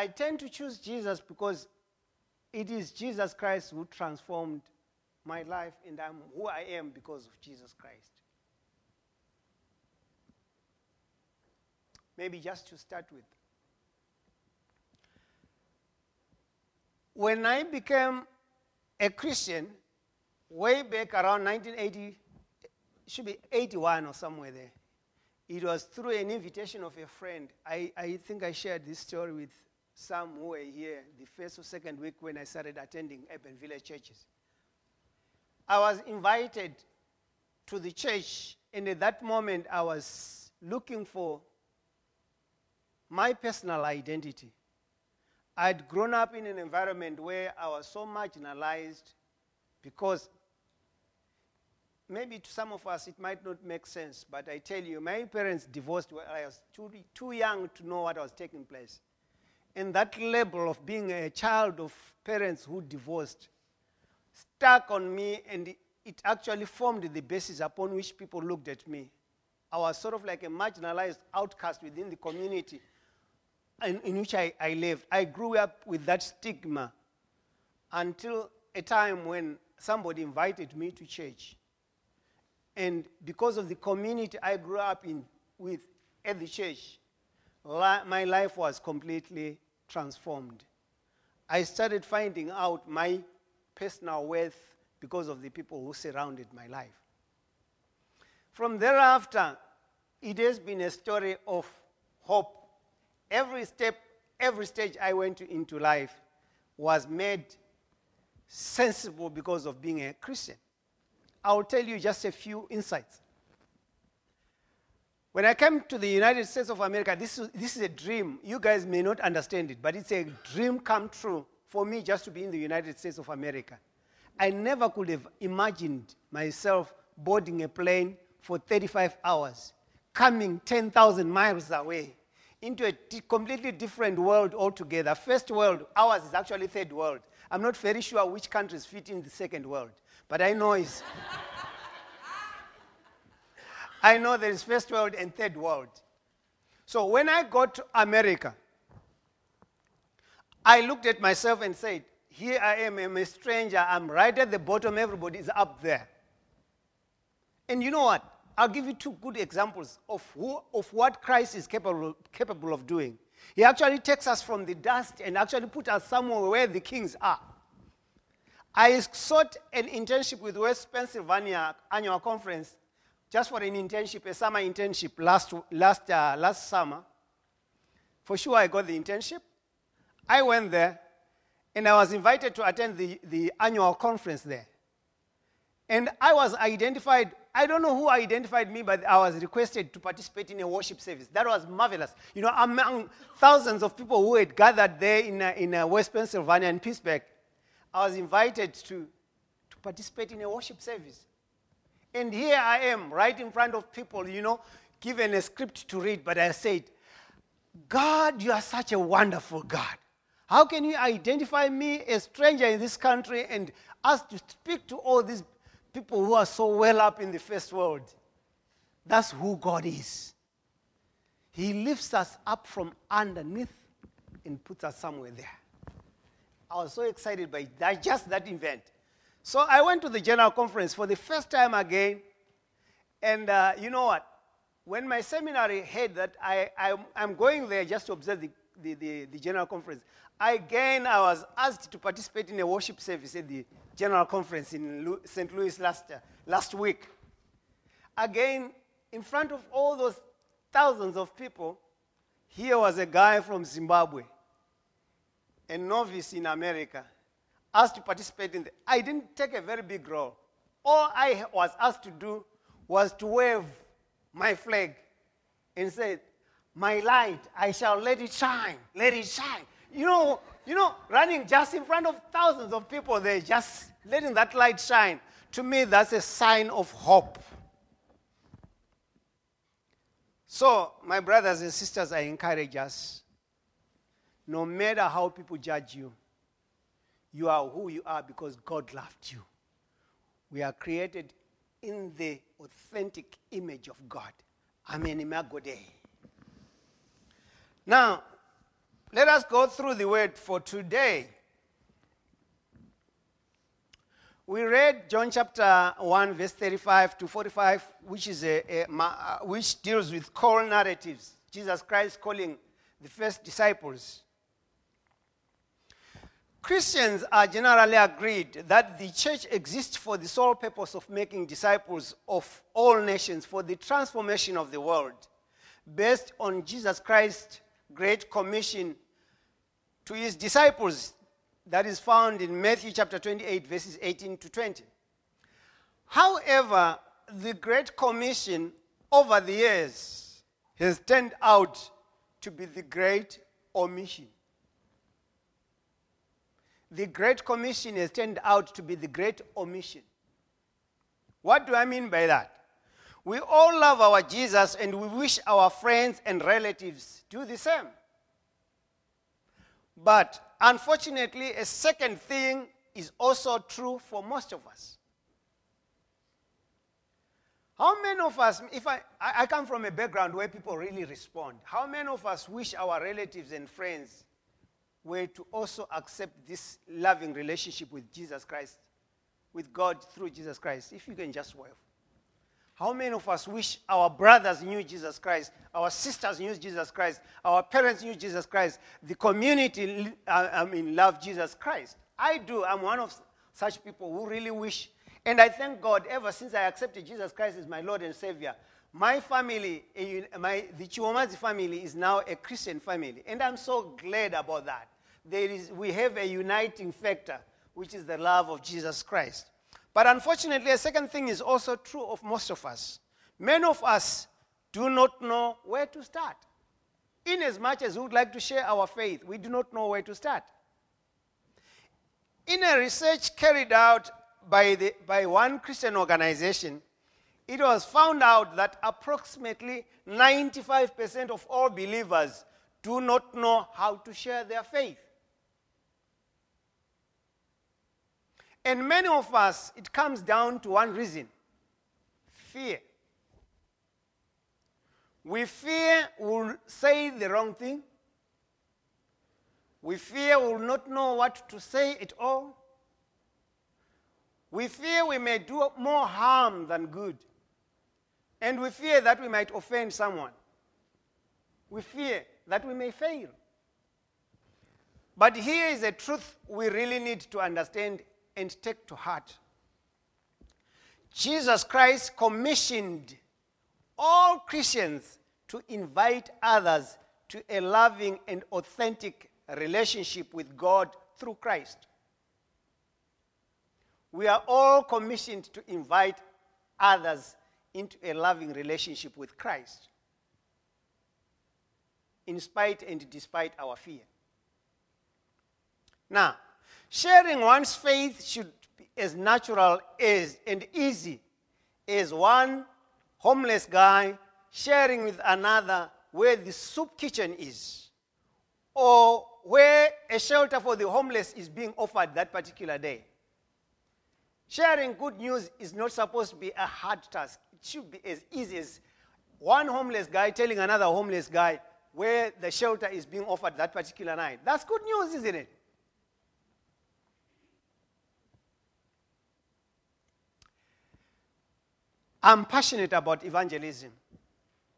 I tend to choose Jesus because it is Jesus Christ who transformed my life, and I'm who I am because of Jesus Christ. Maybe just to start with. When I became a Christian, way back around 1980, should be 81 or somewhere there, it was through an invitation of a friend. I, I think I shared this story with some who were here the first or second week when I started attending urban village churches. I was invited to the church, and at that moment, I was looking for my personal identity. I'd grown up in an environment where I was so marginalized because maybe to some of us it might not make sense, but I tell you, my parents divorced when I was too, too young to know what was taking place. And that label of being a child of parents who divorced stuck on me, and it actually formed the basis upon which people looked at me. I was sort of like a marginalized outcast within the community in, in which I, I lived. I grew up with that stigma until a time when somebody invited me to church. And because of the community I grew up in with at the church, my life was completely transformed. I started finding out my personal worth because of the people who surrounded my life. From thereafter, it has been a story of hope. Every step, every stage I went to, into life was made sensible because of being a Christian. I'll tell you just a few insights. When I came to the United States of America, this is, this is a dream. You guys may not understand it, but it's a dream come true for me just to be in the United States of America. I never could have imagined myself boarding a plane for 35 hours, coming 10,000 miles away into a t- completely different world altogether. First world, ours is actually third world. I'm not very sure which countries fit in the second world, but I know it's. I know there is first world and third world. So when I got to America, I looked at myself and said, Here I am, I'm a stranger, I'm right at the bottom, everybody is up there. And you know what? I'll give you two good examples of, who, of what Christ is capable, capable of doing. He actually takes us from the dust and actually put us somewhere where the kings are. I sought an internship with West Pennsylvania annual conference just for an internship, a summer internship last, last, uh, last summer. For sure, I got the internship. I went there and I was invited to attend the, the annual conference there. And I was identified, I don't know who identified me, but I was requested to participate in a worship service. That was marvelous. You know, among thousands of people who had gathered there in, uh, in uh, West Pennsylvania and Pittsburgh, I was invited to, to participate in a worship service. And here I am, right in front of people, you know, given a script to read, but I said, God, you are such a wonderful God. How can you identify me, a stranger in this country, and ask to speak to all these people who are so well up in the first world? That's who God is. He lifts us up from underneath and puts us somewhere there. I was so excited by that, just that event. So I went to the general conference for the first time again. And uh, you know what? When my seminary heard that I, I, am going there just to observe the, the, the, the general conference, Again, I was asked to participate in a worship service at the General Conference in St. Louis last, uh, last week. Again, in front of all those thousands of people, here was a guy from Zimbabwe, a novice in America, asked to participate in the. I didn't take a very big role. All I was asked to do was to wave my flag and say, My light, I shall let it shine, let it shine you know, you know, running just in front of thousands of people there, just letting that light shine. To me, that's a sign of hope. So, my brothers and sisters, I encourage us no matter how people judge you, you are who you are because God loved you. We are created in the authentic image of God. Amen. Imago Dei. Now, let us go through the word for today. We read John chapter 1, verse 35 to 45, which, is a, a, uh, which deals with call narratives. Jesus Christ calling the first disciples. Christians are generally agreed that the church exists for the sole purpose of making disciples of all nations for the transformation of the world, based on Jesus Christ's great commission to his disciples that is found in Matthew chapter 28, verses 18 to 20. However, the Great Commission over the years has turned out to be the Great Omission. The Great Commission has turned out to be the Great Omission. What do I mean by that? We all love our Jesus and we wish our friends and relatives do the same. But unfortunately, a second thing is also true for most of us. How many of us, if I, I come from a background where people really respond, how many of us wish our relatives and friends were to also accept this loving relationship with Jesus Christ, with God through Jesus Christ? If you can just wave. How many of us wish our brothers knew Jesus Christ, our sisters knew Jesus Christ, our parents knew Jesus Christ, the community, uh, I mean, love Jesus Christ? I do. I'm one of such people who really wish. And I thank God ever since I accepted Jesus Christ as my Lord and Savior. My family, eh, my, the Chiwomazi family, is now a Christian family. And I'm so glad about that. There is, we have a uniting factor, which is the love of Jesus Christ. But unfortunately, a second thing is also true of most of us. Many of us do not know where to start. In as much as we would like to share our faith, we do not know where to start. In a research carried out by, the, by one Christian organization, it was found out that approximately 95% of all believers do not know how to share their faith. And many of us, it comes down to one reason fear. We fear we'll say the wrong thing. We fear we'll not know what to say at all. We fear we may do more harm than good. And we fear that we might offend someone. We fear that we may fail. But here is a truth we really need to understand and take to heart. Jesus Christ commissioned all Christians to invite others to a loving and authentic relationship with God through Christ. We are all commissioned to invite others into a loving relationship with Christ, in spite and despite our fear. Now, Sharing one's faith should be as natural as and easy as one homeless guy sharing with another where the soup kitchen is or where a shelter for the homeless is being offered that particular day. Sharing good news is not supposed to be a hard task. It should be as easy as one homeless guy telling another homeless guy where the shelter is being offered that particular night. That's good news, isn't it? I'm passionate about evangelism.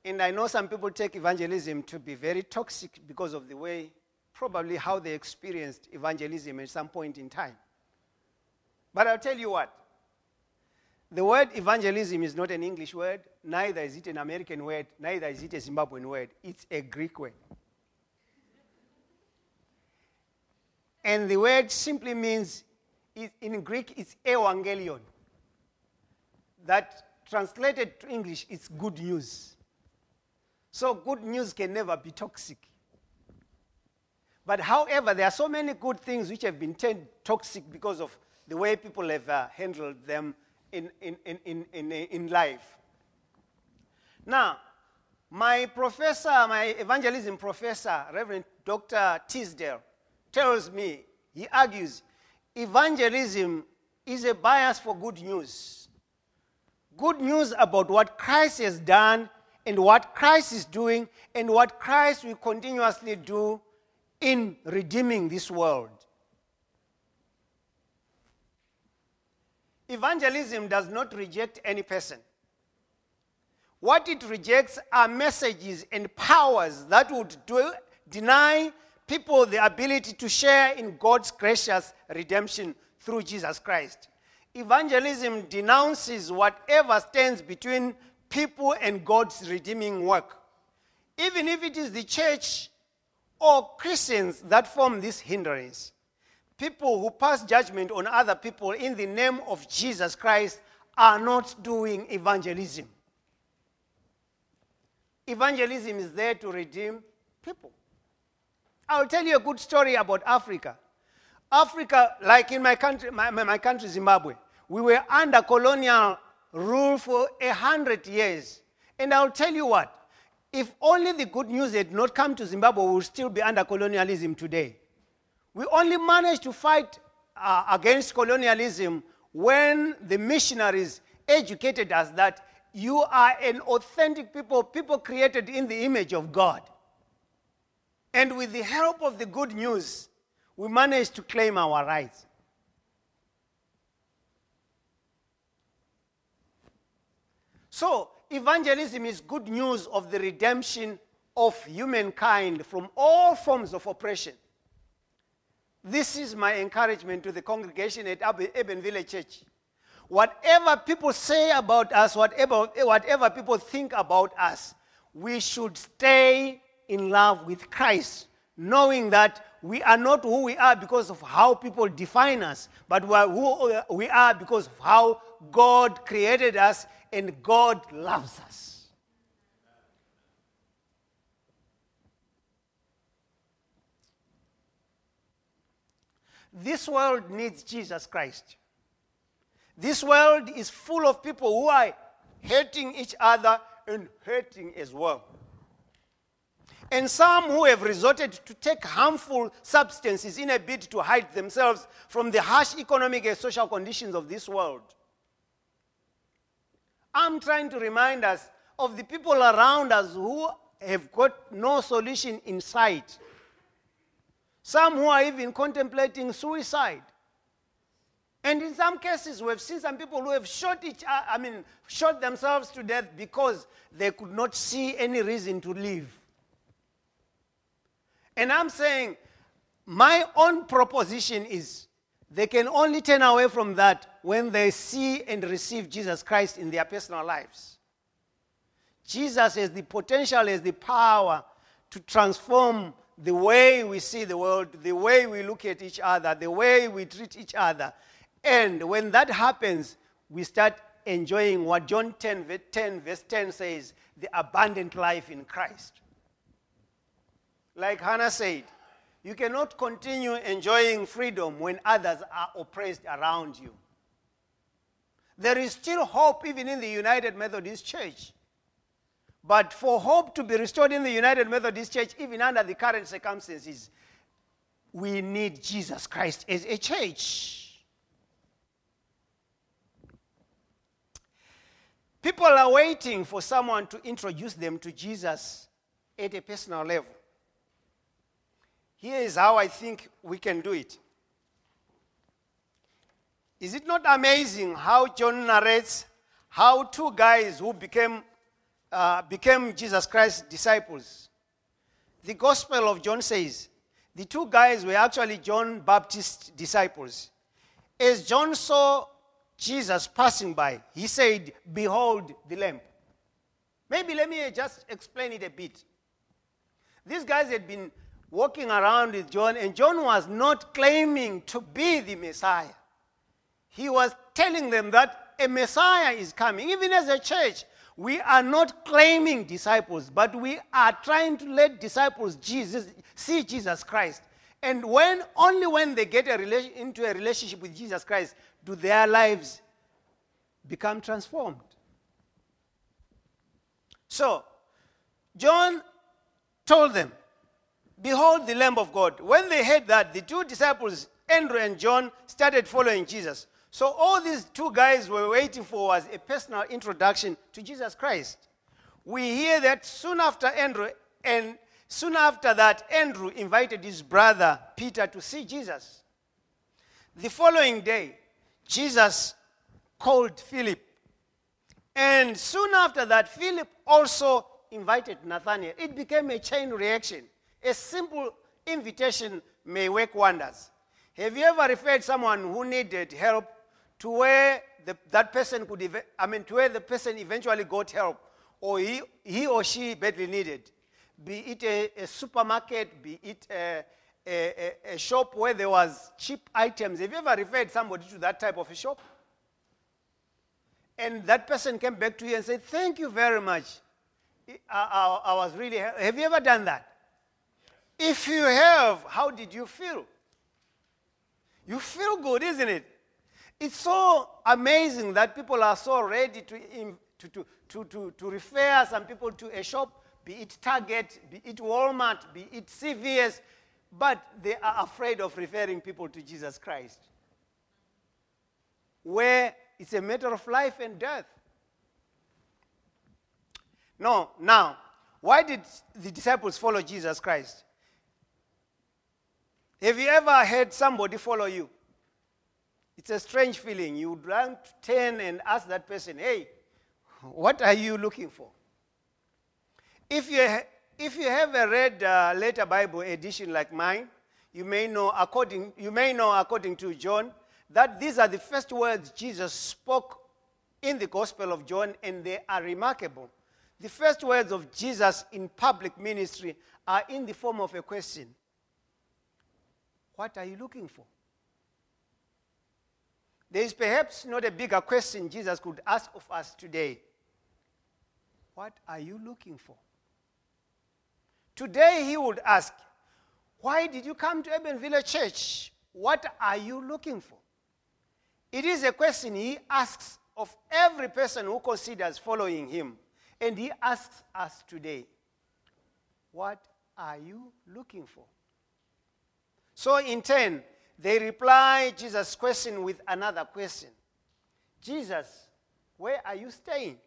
And I know some people take evangelism to be very toxic because of the way, probably how they experienced evangelism at some point in time. But I'll tell you what the word evangelism is not an English word, neither is it an American word, neither is it a Zimbabwean word. It's a Greek word. And the word simply means, in Greek, it's evangelion. That translated to English, it's good news. So, good news can never be toxic. But, however, there are so many good things which have been turned toxic because of the way people have uh, handled them in, in, in, in, in life. Now, my professor, my evangelism professor, Reverend Dr. Tisdale, tells me, he argues, evangelism is a bias for good news good news about what Christ has done and what Christ is doing and what Christ will continuously do in redeeming this world. Evangelism does not reject any person. What it rejects are messages and powers that would do, deny people the ability to share in God's gracious redemption through Jesus Christ. Evangelism denounces whatever stands between people and God's redeeming work. Even if it is the church or Christians that form this hindrance, people who pass judgment on other people in the name of Jesus Christ are not doing evangelism. Evangelism is there to redeem people. I'll tell you a good story about Africa. Africa, like in my country, my, my country, Zimbabwe, we were under colonial rule for a hundred years. And I'll tell you what, if only the good news had not come to Zimbabwe, we would still be under colonialism today. We only managed to fight uh, against colonialism when the missionaries educated us that you are an authentic people, people created in the image of God. And with the help of the good news, we managed to claim our rights. So, evangelism is good news of the redemption of humankind from all forms of oppression. This is my encouragement to the congregation at Urban Village Church. Whatever people say about us, whatever, whatever people think about us, we should stay in love with Christ, knowing that we are not who we are because of how people define us, but we are who we are because of how God created us and God loves us. This world needs Jesus Christ. This world is full of people who are hating each other and hurting as well. And some who have resorted to take harmful substances in a bid to hide themselves from the harsh economic and social conditions of this world. I'm trying to remind us of the people around us who have got no solution in sight. Some who are even contemplating suicide. And in some cases, we have seen some people who have shot each I mean, shot themselves to death because they could not see any reason to live. And I'm saying, my own proposition is they can only turn away from that when they see and receive Jesus Christ in their personal lives. Jesus has the potential, has the power to transform the way we see the world, the way we look at each other, the way we treat each other. And when that happens, we start enjoying what John 10, 10 verse 10 says the abundant life in Christ. Like Hannah said, you cannot continue enjoying freedom when others are oppressed around you. There is still hope even in the United Methodist Church. But for hope to be restored in the United Methodist Church, even under the current circumstances, we need Jesus Christ as a church. People are waiting for someone to introduce them to Jesus at a personal level. Here is how I think we can do it. Is it not amazing how John narrates how two guys who became uh, became Jesus Christ's disciples. The Gospel of John says the two guys were actually John Baptist's disciples. As John saw Jesus passing by, he said, Behold the Lamb. Maybe let me just explain it a bit. These guys had been walking around with John, and John was not claiming to be the Messiah. He was telling them that a Messiah is coming. Even as a church, we are not claiming disciples, but we are trying to let disciples Jesus, see Jesus Christ. And when only when they get a relation, into a relationship with Jesus Christ do their lives become transformed. So, John told them, Behold the Lamb of God. When they heard that, the two disciples, Andrew and John, started following Jesus. So all these two guys were waiting for was a personal introduction to Jesus Christ. We hear that soon after Andrew and Soon after that, Andrew invited his brother Peter to see Jesus. The following day, Jesus called Philip. And soon after that, Philip also invited Nathanael. It became a chain reaction. A simple invitation may work wonders. Have you ever referred someone who needed help to where the, that person could, I mean, to where the person eventually got help, or he, he or she badly needed? be it a, a supermarket, be it a, a, a, shop where there was cheap items. Have you ever referred somebody to that type of a shop? And that person came back to you and said, Thank you very much. I, I, I was really. Have you ever done that? If you have, how did you feel? You feel good, isn't it? It's so amazing that people are so ready to, to, to, to, to, to refer some people to a shop be it Target, be it Walmart, be it CVS, but they are afraid of referring people to Jesus Christ. Where it's a matter of life and death. No, now, why did the disciples follow Jesus Christ? Have you ever had somebody follow you? It's a strange feeling. You would like to turn and ask that person, hey, what are you looking for? If you, if you have a red uh, letter Bible edition like mine, you may know according you may know according to John that these are the first words Jesus spoke in the Gospel of John, and they are remarkable. The first words of Jesus in public ministry are in the form of a question What are you looking for? There is perhaps not a bigger question Jesus could ask of us today. What are you looking for? Today he would ask, Why did you come to Urban Village Church? What are you looking for? It is a question he asks of every person who considers following him. And he asks us today, What are you looking for? So, in turn, they reply Jesus' question with another question Jesus, where are you staying?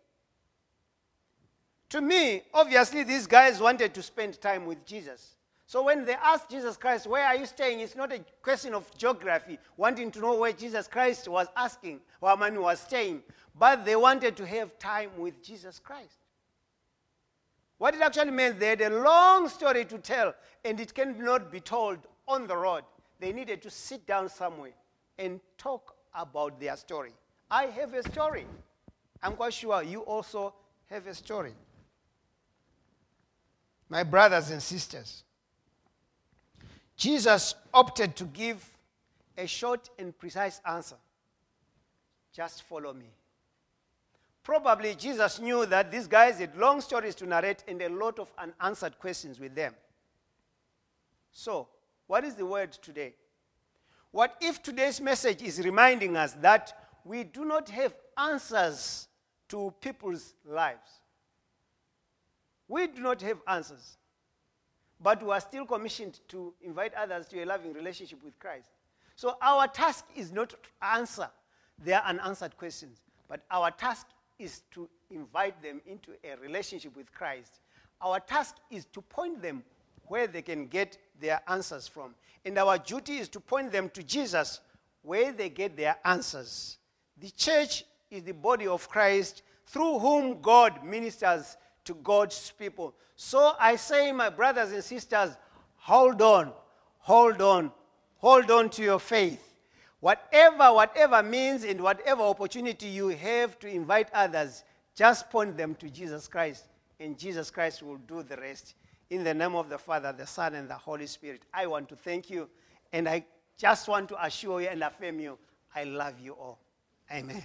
To me, obviously, these guys wanted to spend time with Jesus. So when they asked Jesus Christ, Where are you staying? it's not a question of geography, wanting to know where Jesus Christ was asking, where man was staying, but they wanted to have time with Jesus Christ. What it actually meant, they had a long story to tell, and it cannot be told on the road. They needed to sit down somewhere and talk about their story. I have a story. I'm quite sure you also have a story. My brothers and sisters, Jesus opted to give a short and precise answer just follow me. Probably Jesus knew that these guys had long stories to narrate and a lot of unanswered questions with them. So, what is the word today? What if today's message is reminding us that we do not have answers to people's lives? We do not have answers, but we are still commissioned to invite others to a loving relationship with Christ. So our task is not to answer their unanswered questions, but our task is to invite them into a relationship with Christ. Our task is to point them where they can get their answers from. And our duty is to point them to Jesus where they get their answers. The church is the body of Christ through whom God ministers to God's people. So I say, my brothers and sisters, hold on, hold on, hold on to your faith. Whatever, whatever means and whatever opportunity you have to invite others, just point them to Jesus Christ, and Jesus Christ will do the rest. In the name of the Father, the Son, and the Holy Spirit, I want to thank you, and I just want to assure you and affirm you, I love you all. Amen.